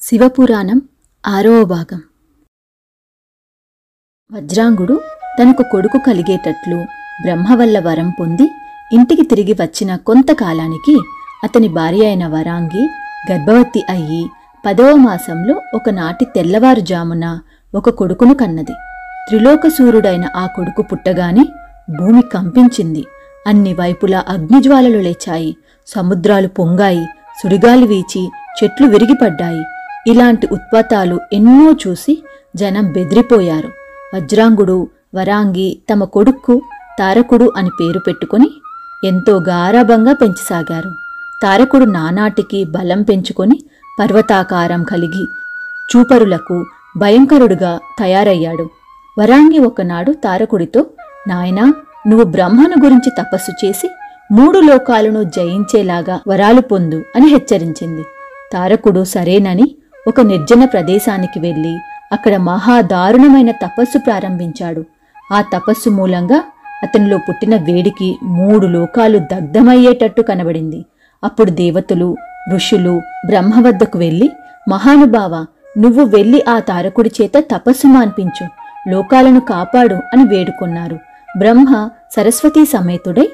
శివపురాణం ఆరవ భాగం. వజ్రాంగుడు తనకు కొడుకు కలిగేటట్లు బ్రహ్మ వల్ల వరం పొంది ఇంటికి తిరిగి వచ్చిన కొంతకాలానికి అతని భార్య అయిన వరాంగి గర్భవతి అయ్యి పదవ మాసంలో ఒకనాటి తెల్లవారుజామున ఒక కొడుకును కన్నది. త్రిలోకసూరుడైన ఆ కొడుకు పుట్టగానే భూమి కంపించింది. అన్ని వైపులా అగ్నిజ్వాలలు లేచాయి. సముద్రాలు పొంగాయి. సుడిగాలి వీచి చెట్లు విరిగిపడ్డాయి. ఇలాంటి ఉత్పాతాలు ఎన్నో చూసి జనం బెదిరిపోయారు. వజ్రాంగుడు వరాంగి తమ కొడుక్కు తారకుడు అని పేరు పెట్టుకొని ఎంతో గారాభంగా పెంచసాగారు. తారకుడు నానాటికి బలం పెంచుకొని పర్వతాకారం కలిగి చూపరులకు భయంకరుడుగా తయారయ్యాడు. వరాంగి ఒకనాడు తారకుడితో నాయనా నువ్వు బ్రహ్మను గురించి తపస్సు చేసి మూడు లోకాలను జయించేలాగా వరాలు పొందు అని హెచ్చరించింది. తారకుడు సరేనని ఒక నిర్జన ప్రదేశానికి వెళ్ళి అక్కడ మహాదారుణమైన తపస్సు ప్రారంభించాడు. ఆ తపస్సు మూలంగా అతనిలో పుట్టిన వేడికి మూడు లోకాలు దగ్ధమయ్యేటట్టు కనబడింది. అప్పుడు దేవతలు ఋషులు బ్రహ్మ వద్దకు వెళ్ళి మహానుభావ నువ్వు వెళ్ళి ఆ తారకుడి చేత తపస్సు మాన్పించు లోకాలను కాపాడు అని వేడుకున్నారు. బ్రహ్మ సరస్వతీ సమేతుడై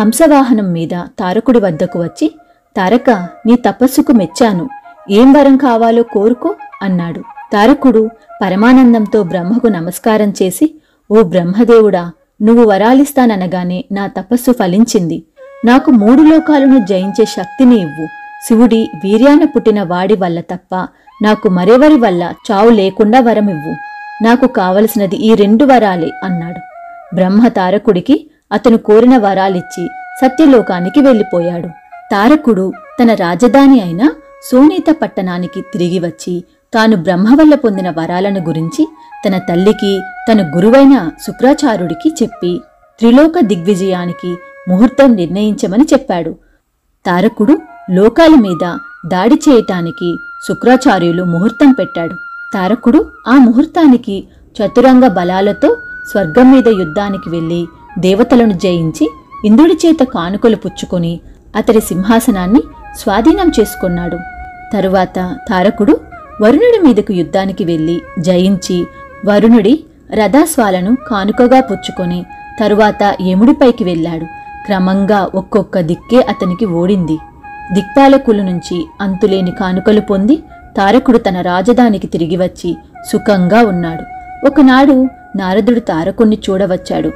హంసవాహనం మీద తారకుడి వద్దకు వచ్చి తారక నీ తపస్సుకు మెచ్చాను. ఏం వరం కావాలో కోరుకో అన్నాడు. తారకుడు పరమానందంతో బ్రహ్మకు నమస్కారం చేసి ఓ బ్రహ్మదేవుడా నువ్వు వరాలిస్తాననగానే నా తపస్సు ఫలించింది. నాకు మూడు లోకాలను జయించే శక్తిని ఇవ్వు. శివుడి వీర్యాన పుట్టిన వాడి వల్ల తప్ప నాకు మరెవరి వల్ల చావు లేకుండా వరమివ్వు నాకు కావలసినది ఈ రెండు వరాలే అన్నాడు. బ్రహ్మ తారకుడికి అతను కోరిన వరాలిచ్చి సత్యలోకానికి వెళ్ళిపోయాడు. తారకుడు తన రాజధాని అయిన సోనీత పట్టణానికి తిరిగి వచ్చి తాను బ్రహ్మ వల్ల పొందిన వరాలను గురించి తన తల్లికి తన గురువైన శుక్రాచార్యుడికి చెప్పి త్రిలోక దిగ్విజయానికి ముహూర్తం నిర్ణయించమని చెప్పాడు. తారకుడు లోకాల మీద దాడి చేయటానికి శుక్రాచార్యులు ముహూర్తం పెట్టాడు. తారకుడు ఆ ముహూర్తానికి చతురంగ బలాలతో స్వర్గం మీద యుద్ధానికి వెళ్ళి దేవతలను జయించి ఇంద్రుడి చేత కానుకలు పుచ్చుకొని అతడి సింహాసనాన్ని స్వాధీనం చేసుకున్నాడు. తరువాత తారకుడు వరుణుడి మీదకు యుద్ధానికి వెళ్ళి జయించి వరుణుడి రథాస్వాలను కానుకగా పుచ్చుకొని తరువాత యముడిపైకి వెళ్ళాడు. క్రమంగా ఒక్కొక్క దిక్కే అతనికి ఓడింది. దిక్పాలకుల నుంచి అంతులేని కానుకలు పొంది తారకుడు తన రాజధానికి తిరిగి వచ్చి సుఖంగా ఉన్నాడు. ఒకనాడు నారదుడు తారకుణ్ణి చూడవచ్చాడు.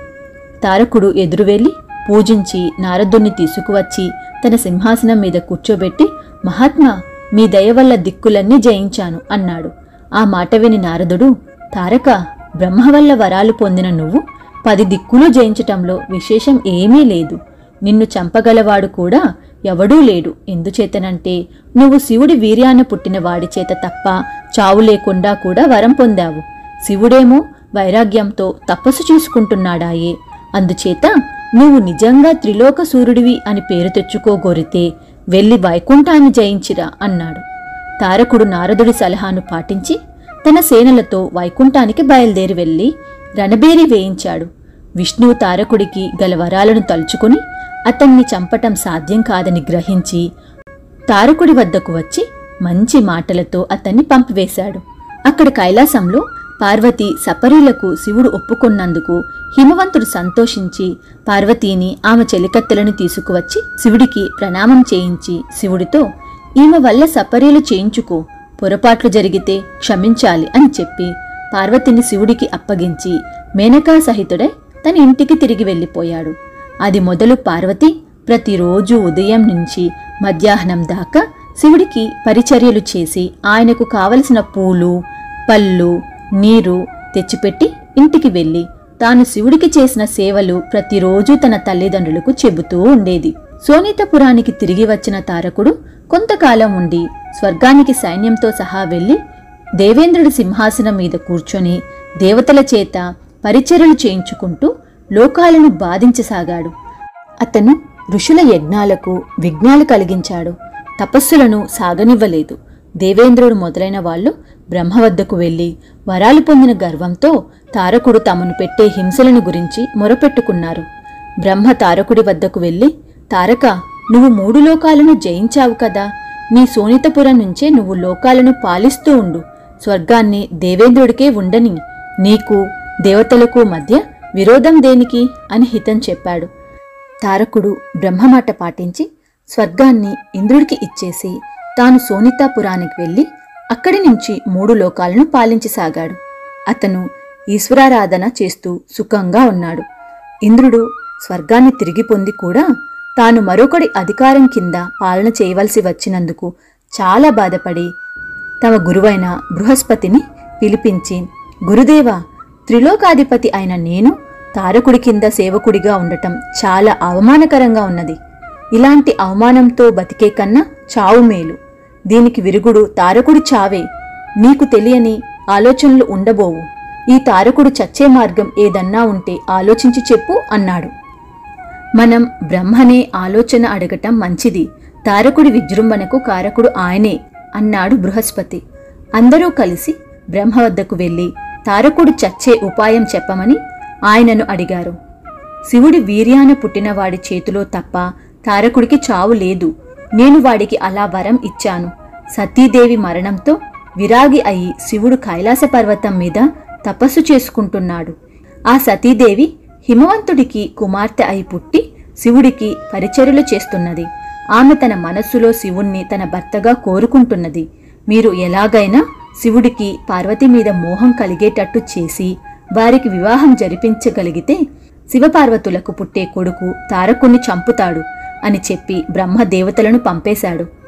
తారకుడు ఎదురు వెళ్ళి పూజించి నారదుణ్ణి తీసుకువచ్చి తన సింహాసనం మీద కూర్చోబెట్టి మహాత్మా మీ దయ వల్ల దిక్కులన్నీ జయించాను అన్నాడు. ఆ మాట విని నారదుడు తారక బ్రహ్మ వల్ల వరాలు పొందిన నువ్వు పది దిక్కులు జయించటంలో విశేషం ఏమీ లేదు. నిన్ను చంపగలవాడు కూడా ఎవడూ లేడు. ఎందుచేతనంటే నువ్వు శివుడి వీర్యాన పుట్టిన వాడి చేత తప్ప చావు లేకుండా కూడా వరం పొందావు. శివుడేమో వైరాగ్యంతో తపస్సు చేసుకుంటున్నాడాయే. అందుచేత నువ్వు నిజంగా త్రిలోక సూర్యుడివి అని పేరు తెచ్చుకోగోరితే వెళ్ళి వైకుంఠాన్ని జయించిరా అన్నాడు. తారకుడు నారదుడి సలహాను పాటించి తన సేనలతో వైకుంఠానికి బయలుదేరి వెళ్ళి రణబేరి వేయించాడు. విష్ణువు తారకుడికి గల వరాలను తలుచుకుని అతన్ని చంపటం సాధ్యం కాదని గ్రహించి తారకుడి వద్దకు వచ్చి మంచి మాటలతో అతన్ని పంపివేశాడు. అక్కడ కైలాసంలో పార్వతి సపరీలకు శివుడు ఒప్పుకున్నందుకు హిమవంతుడు సంతోషించి పార్వతీని ఆమె చెలికత్తెలను తీసుకువచ్చి శివుడికి ప్రణామం చేయించి శివుడితో ఈమె వల్ల సపరీలు చేయించుకో పొరపాట్లు జరిగితే క్షమించాలి అని చెప్పి పార్వతిని శివుడికి అప్పగించి మేనకా సహితుడై తన ఇంటికి తిరిగి వెళ్ళిపోయాడు. అది మొదలు పార్వతి ప్రతిరోజు ఉదయం నుంచి మధ్యాహ్నం దాకా శివుడికి పరిచర్యలు చేసి ఆయనకు కావలసిన పూలు పళ్ళు నీరు తెచ్చిపెట్టి ఇంటికి వెళ్ళి తాను శివుడికి చేసిన సేవలు ప్రతిరోజు తన తల్లిదండ్రులకు చెబుతూ ఉండేది. సోనితపురానికి తిరిగి వచ్చిన తారకుడు కొంతకాలం ఉండి స్వర్గానికి సైన్యంతో సహా వెళ్ళి దేవేంద్రుడి సింహాసనం మీద కూర్చొని దేవతల చేత పరిచర్యలు చేయించుకుంటూ లోకాలను బాధించసాగాడు. అతను ఋషుల యజ్ఞాలకు విఘ్నాలు కలిగించాడు. తపస్సులను సాగనివ్వలేదు. దేవేంద్రుడు మొదలైన వాళ్ళు బ్రహ్మ వద్దకు వెళ్ళి వరాలు పొందిన గర్వంతో తారకుడు తమను పెట్టే హింసలను గురించి మొరపెట్టుకున్నారు. బ్రహ్మ తారకుడి వద్దకు వెళ్ళి తారక నువ్వు మూడు లోకాలను జయించావు కదా. నీ సోనితపురం నుంచే నువ్వు లోకాలను పాలిస్తూ ఉండు. స్వర్గాన్ని దేవేంద్రుడికే ఉండని నీకు దేవతలకు మధ్య విరోధం దేనికి? అని హితం చెప్పాడు. తారకుడు బ్రహ్మమాట పాటించి స్వర్గాన్ని ఇంద్రుడికి ఇచ్చేసి తాను సోనితాపురానికి వెళ్ళి అక్కడి నుంచి మూడు లోకాలను పాలించసాగాడు. అతను ఈశ్వరారాధన చేస్తూ సుఖంగా ఉన్నాడు. ఇంద్రుడు స్వర్గాన్ని తిరిగి పొంది కూడా తాను మరొకడి అధికారం కింద పాలన చేయవలసి వచ్చినందుకు చాలా బాధపడి తమ గురువైన బృహస్పతిని పిలిపించి గురుదేవ త్రిలోకాధిపతి అయిన నేను తారకుడి కింద సేవకుడిగా ఉండటం చాలా అవమానకరంగా ఉన్నది. ఇలాంటి అవమానంతో బతికే కన్నా చావు మేలు. దీనికి విరుగుడు తారకుడి చావే. నీకు తెలియని ఆలోచనలు ఉండబోవు. ఈ తారకుడు చచ్చే మార్గం ఏదన్నా ఉంటే ఆలోచించి చెప్పు అన్నాడు. మనం బ్రహ్మనే ఆలోచన అడగటం మంచిది. తారకుడి విజృంభణకు కారకుడు ఆయనే అన్నాడు బృహస్పతి. అందరూ కలిసి బ్రహ్మ వద్దకు వెళ్ళి తారకుడు చచ్చే ఉపాయం చెప్పమని ఆయనను అడిగారు. శివుడి వీర్యాన పుట్టినవాడి చేతిలో తప్ప తారకుడికి చావు లేదు. నేను వాడికి అలా వరం ఇచ్చాను. సతీదేవి మరణంతో విరాగి అయి శివుడు కైలాస పర్వతం మీద తపస్సు చేసుకుంటున్నాడు. ఆ సతీదేవి హిమవంతుడికి కుమార్తె అయి పుట్టి శివుడికి పరిచర్యలు చేస్తున్నది. ఆమె తన మనస్సులో శివుణ్ణి తన భర్తగా కోరుకుంటున్నది. మీరు ఎలాగైనా శివుడికి పార్వతి మీద మోహం కలిగేటట్టు చేసి వారికి వివాహం జరిపించగలిగితే శివపార్వతులకు పుట్టే కొడుకు తారకుణ్ణి చంపుతాడు. అని చెప్పి బ్రహ్మ దేవతలను పంపేశాడు.